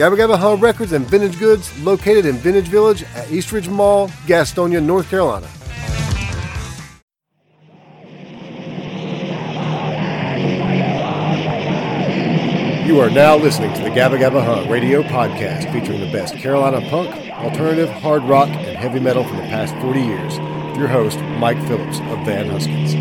Gabba Gabba Huh Records and Vintage Goods located in Vintage Village at Eastridge Mall, Gastonia, North Carolina. You are now listening to the Gabba Gabba Huh radio podcast featuring the best Carolina punk, alternative, hard rock, and heavy metal from the past 40 years. Your host, Mike Phillips of Van Huskins.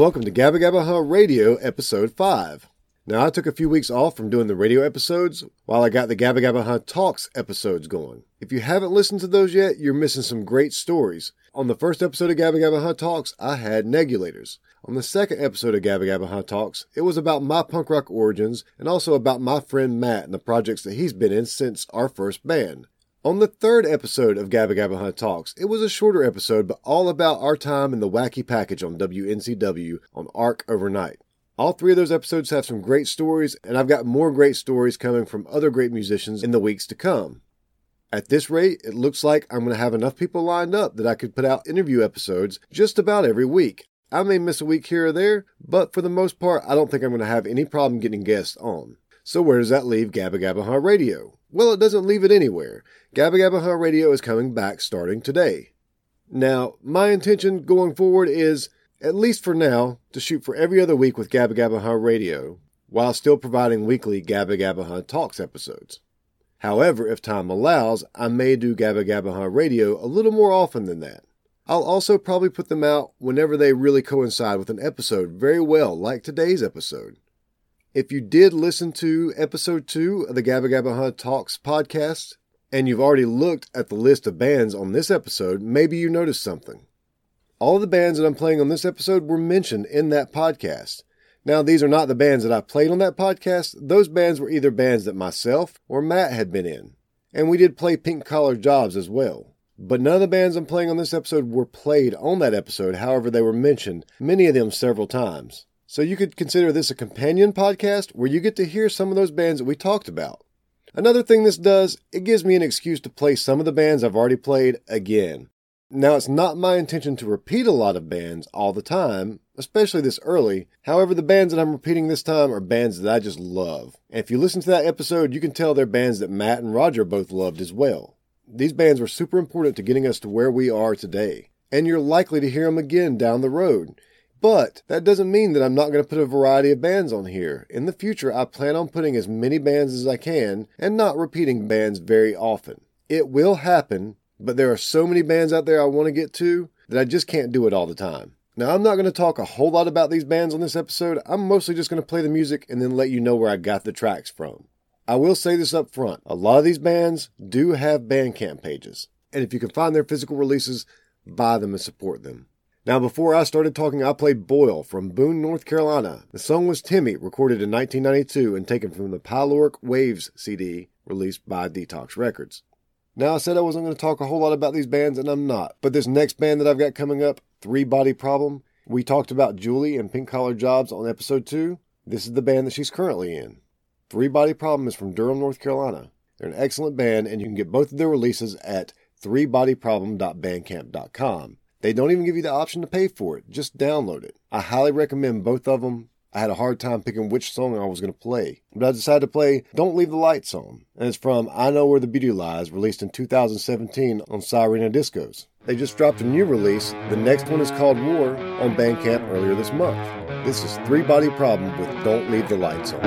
Welcome to Gabba Gabba Huh Radio, Episode 5. Now, I took a few weeks off from doing the radio episodes while I got the Gabba Gabba Huh Talks episodes going. If you haven't listened to those yet, you're missing some great stories. On the first episode of Gabba Gabba Huh Talks, I had Negulators. On the second episode of Gabba Gabba Huh Talks, it was about my punk rock origins and also about my friend Matt and the projects that he's been in since our first band. On the third episode of Gabba Gabba Huh Talks, it was a shorter episode, but all about our time in the wacky package on WNCW on ARC Overnight. All three of those episodes have some great stories, and I've got more great stories coming from other great musicians in the weeks to come. At this rate, it looks like I'm going to have enough people lined up that I could put out interview episodes just about every week. I may miss a week here or there, but for the most part, I don't think I'm going to have any problem getting guests on. So where does that leave Gabba Gabba Huh Radio? Well, it doesn't leave it anywhere. Gabba Gabba Huh Radio is coming back starting today. Now, my intention going forward is, at least for now, to shoot for every other week with Gabba Gabba Huh Radio, while still providing weekly Gabba Gabba Huh Talks episodes. However, if time allows, I may do Gabba Gabba Huh Radio a little more often than that. I'll also probably put them out whenever they really coincide with an episode very well, like today's episode. If you did listen to episode two of the Gabba Gabba Huh Talks podcast, and you've already looked at the list of bands on this episode, maybe you noticed something. All the bands that I'm playing on this episode were mentioned in that podcast. Now, these are not the bands that I played on that podcast. Those bands were either bands that myself or Matt had been in. And we did play Pink Collar Jobs as well. But none of the bands I'm playing on this episode were played on that episode, however, they were mentioned, many of them several times. So you could consider this a companion podcast where you get to hear some of those bands that we talked about. Another thing this does, it gives me an excuse to play some of the bands I've already played again. Now, it's not my intention to repeat a lot of bands all the time, especially this early. However, the bands that I'm repeating this time are bands that I just love. And if you listen to that episode, you can tell they're bands that Matt and Roger both loved as well. These bands were super important to getting us to where we are today. And you're likely to hear them again down the road. But that doesn't mean that I'm not going to put a variety of bands on here. In the future, I plan on putting as many bands as I can and not repeating bands very often. It will happen, but there are so many bands out there I want to get to that I just can't do it all the time. Now, I'm not going to talk a whole lot about these bands on this episode. I'm mostly just going to play the music and then let you know where I got the tracks from. I will say this up front a lot of these bands do have Bandcamp pages, and if you can find their physical releases, buy them and support them. Now, before I started talking, I played Boyle from Boone, North Carolina. The song was Timmy, recorded in 1992 and taken from the Pyloric Waves CD released by Detox Records. Now, I said I wasn't going to talk a whole lot about these bands, and I'm not. But this next band that I've got coming up, Three Body Problem, we talked about Julie and Pink Collar Jobs on episode 2. This is the band that she's currently in. Three Body Problem is from Durham, North Carolina. They're an excellent band, and you can get both of their releases at threebodyproblem.bandcamp.com. They don't even give you the option to pay for it. Just download it. I highly recommend both of them. I had a hard time picking which song I was going to play, but I decided to play Don't Leave the Lights On, and it's from I Know Where the Beauty Lies, released in 2017 on Sirena Discos. They just dropped a new release. The next one is called War on Bandcamp earlier this month. This is Three Body Problem with Don't Leave the Lights On.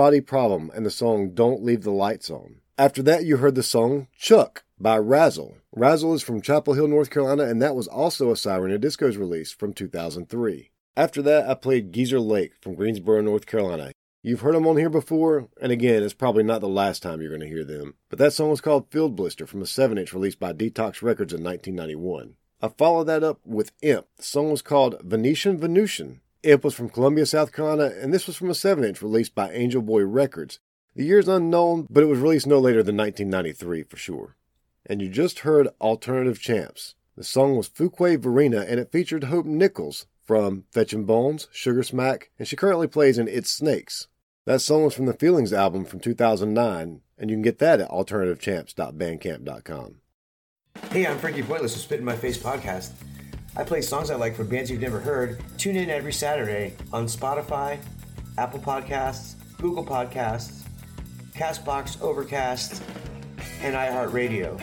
Body Problem and the song Don't Leave the Lights On. After that, you heard the song Chuck by Razzle. Razzle is from Chapel Hill, North Carolina, and that was also a Sirena Discos release from 2003. After that, I played Geezer Lake from Greensboro, North Carolina. You've heard them on here before, and again, it's probably not the last time you're going to hear them. But that song was called Field Blister from a 7 inch released by Detox Records in 1991. I followed that up with Imp. The song was called Venetian Venusian. Imp was from Columbia, South Carolina, and this was from a 7 inch released by Angel Boy Records. The year's unknown, but it was released no later than 1993 for sure. And you just heard Alternative Champs. The song was Fuquay-Varina, and it featured Hope Nicholls from Fetchin' Bones, Sugar Smack, and she currently plays in It's Snakes. That song was from the Feelings album from 2009, and you can get that at alternativechamps.bandcamp.com. Hey, I'm Frankie Pointless of Spit in My Face podcast. I play songs I like from bands you've never heard. Tune in every Saturday on Spotify, Apple Podcasts, Google Podcasts, Castbox, Overcast, and iHeartRadio,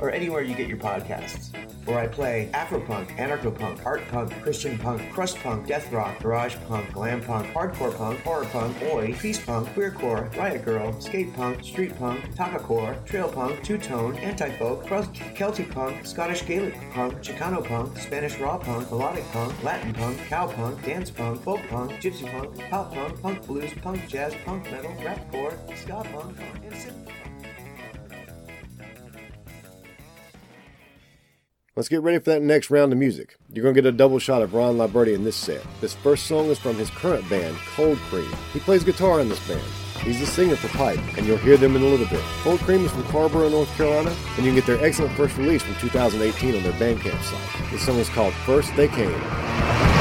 or anywhere you get your podcasts. Where I play Afropunk, Anarcho-punk, Art Punk, Christian Punk, Crust Punk, Death Rock, Garage Punk, Glam Punk, Hardcore Punk, Horror Punk, Oi, Peace Punk, Queercore, Riot Girl, Skate Punk, Street Punk, Taqwacore, Trail Punk, Two Tone, Anti-Folk, Celtic Punk, Scottish Gaelic Punk, Chicano Punk, Spanish Raw Punk, Melodic Punk, Latin Punk, Cow Punk, Dance Punk, Folk Punk, Gypsy Punk, Pop Punk, Punk Blues, Punk Jazz, Punk Metal, Rapcore, Ska Punk, and Synth Punk. Let's get ready for that next round of music. You're going to get a double shot of Ron Liberti in this set. This first song is from his current band, Cold Cream. He plays guitar in this band. He's the singer for Pipe, and you'll hear them in a little bit. Cold Cream is from Carrboro, North Carolina, and you can get their excellent first release from 2018 on their Bandcamp site. This song is called First They Came.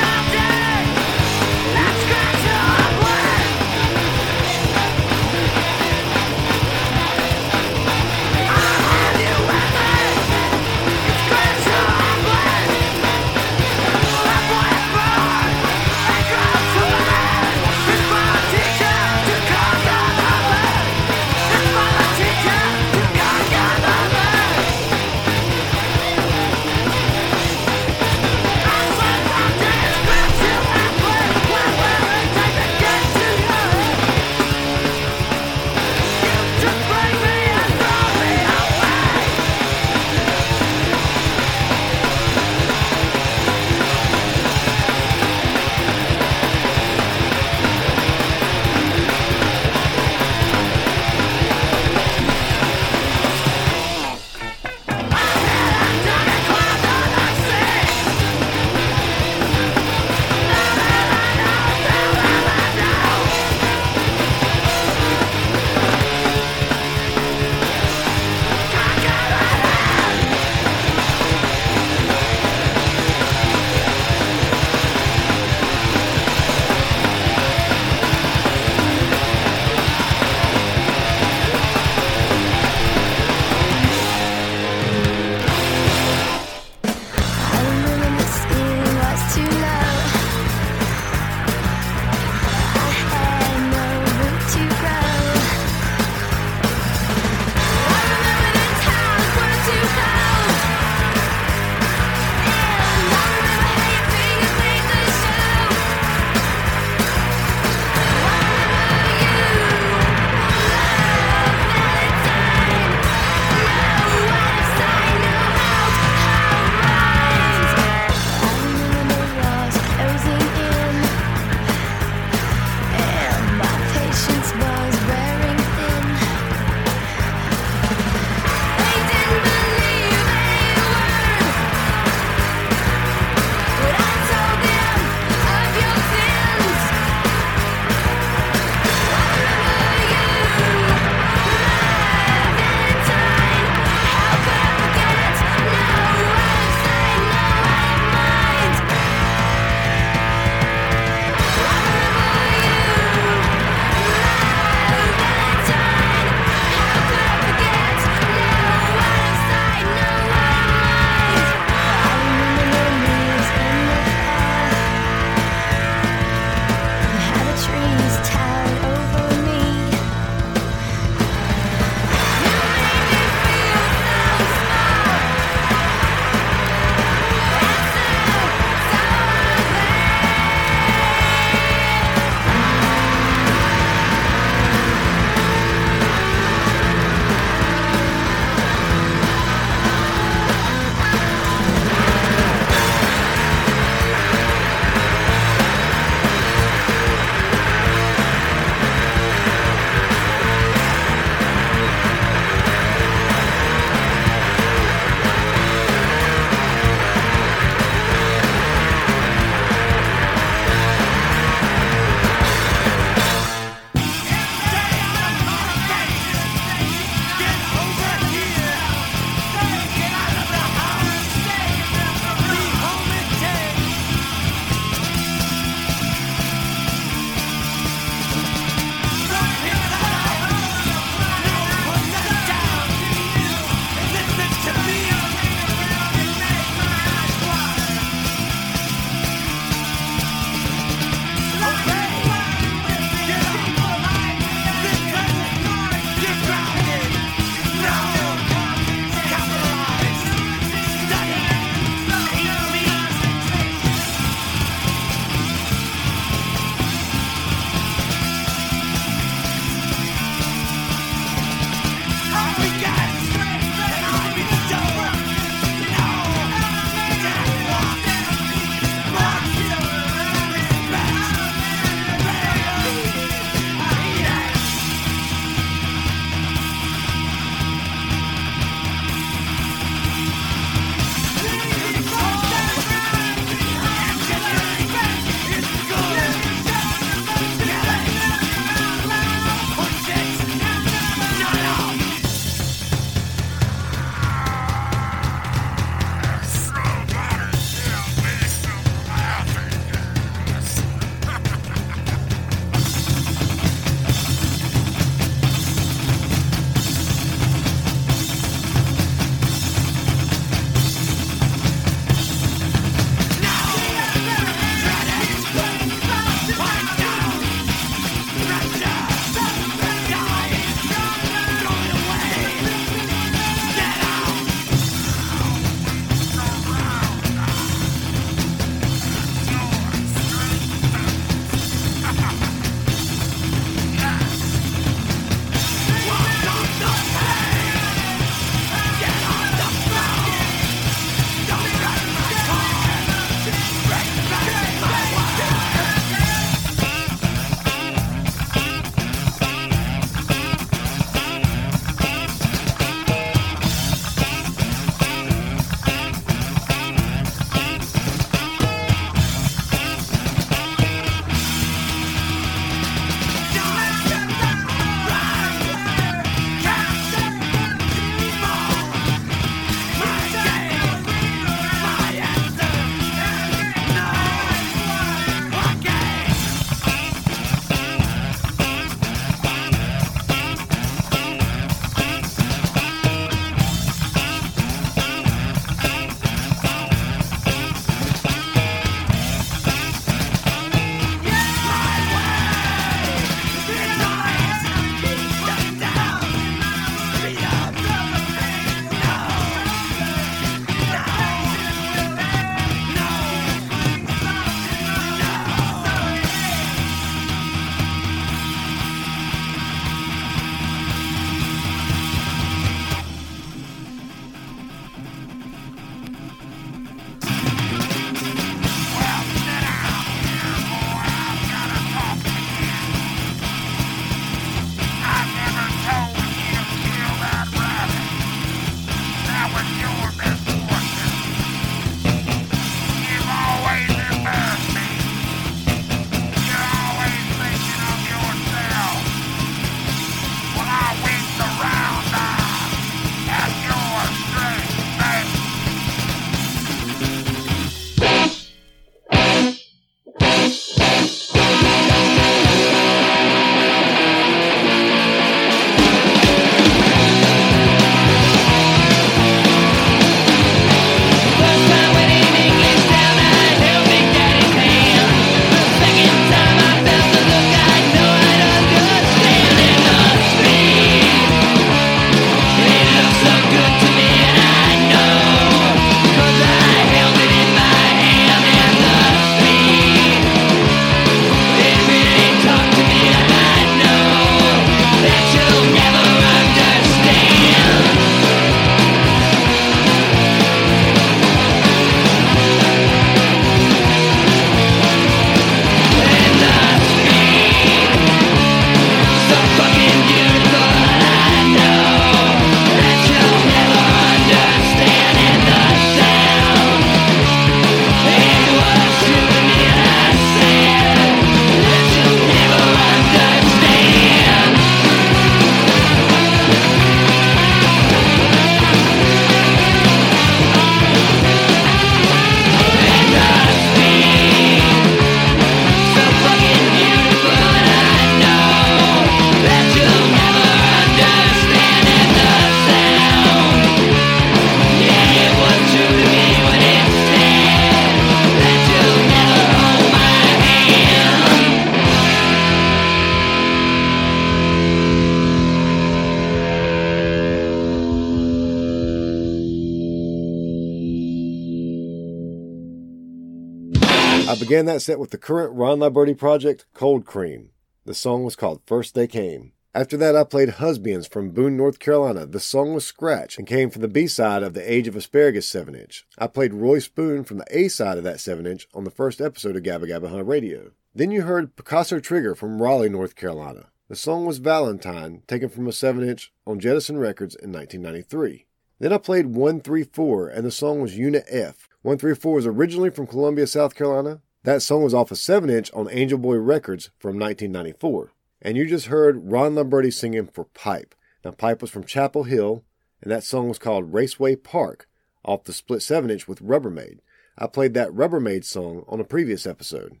That set with the current Ron Liberty project, Cold Cream. The song was called First They Came. After that, I played Husbands from Boone, North Carolina. The song was Scratch and came from the B side of the Age of Asparagus 7 inch. I played Roy Spoon from the A side of that 7 inch on the first episode of Gabba Gabba Hunt Radio. Then you heard Picasso Trigger from Raleigh, North Carolina. The song was Valentine, taken from a 7 inch on Jettison Records in 1993. Then I played 134, and the song was Unit F. 134 was originally from Columbia, South Carolina. That song was off a 7 inch on Angel Boy Records from 1994. And you just heard Ron Lombardi singing for Pipe. Now, Pipe was from Chapel Hill, and that song was called Raceway Park off the split 7 inch with Rubbermaid. I played that Rubbermaid song on a previous episode.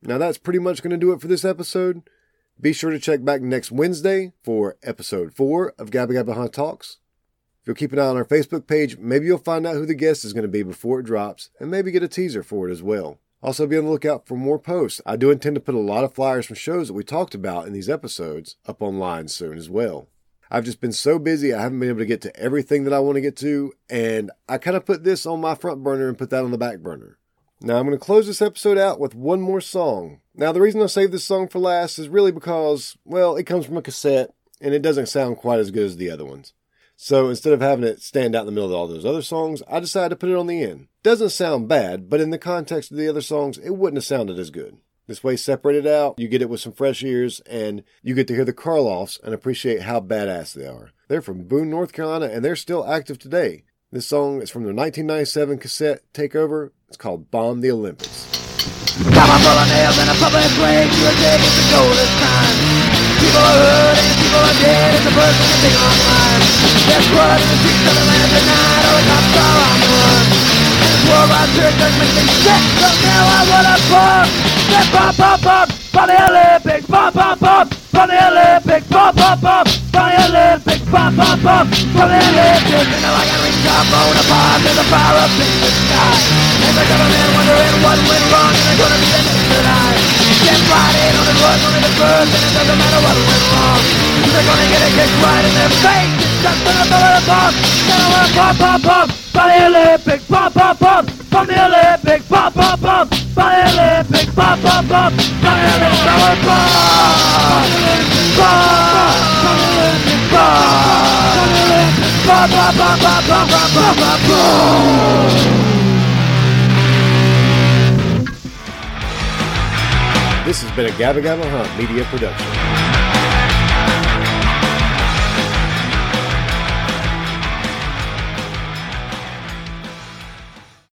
Now, that's pretty much going to do it for this episode. Be sure to check back next Wednesday for episode 4 of Gabba Gabba Hunt Talks. If you'll keep an eye on our Facebook page, maybe you'll find out who the guest is going to be before it drops, and maybe get a teaser for it as well. Also, be on the lookout for more posts. I do intend to put a lot of flyers from shows that we talked about in these episodes up online soon as well. I've just been so busy, I haven't been able to get to everything that I want to get to, and I kind of put this on my front burner and put that on the back burner. Now, I'm going to close this episode out with one more song. Now, the reason I saved this song for last is really because, well, it comes from a cassette, and it doesn't sound quite as good as the other ones. So instead of having it stand out in the middle of all those other songs, I decided to put it on the end. Doesn't sound bad, but in the context of the other songs, it wouldn't have sounded as good. This way, separated out, you get it with some fresh ears, and you get to hear the Karloffs and appreciate how badass they are. They're from Boone, North Carolina, and they're still active today. This song is from their 1997 cassette takeover. It's called Bomb the Olympics. Nails a public grave. You dead, it's time. People are hurting, people are dead, it's a personal thing online. That's what the streets of Atlanta tonight are a cop star online. War on under does make me sick. So now I wanna bomb. Bomb, bomb, That bump, bump, bump Bomb, bomb, bump, bump, bump. Bunny Bomb, bomb, bump, bump. Bunny Olympic, Bomb, bomb, bump. Bunny Olympic. And now I gotta reach a moon upon to the far up in the sky. And the government wondering what went wrong. And they're gonna be the next die? Get right in on the run, only the first And it doesn't matter what went wrong. They're gonna get a kick right in their face. Just another pop. Then I wanna pop, pop, pop. For the Olympics, pop, pop, pop. From the Olympics, pop, pop, pop. For the Olympics, pop, pop, pop. For the wanna pop. Pop. Pop, pop, pop, pop, pop. This has been a Gabba Gabba Hunt media production.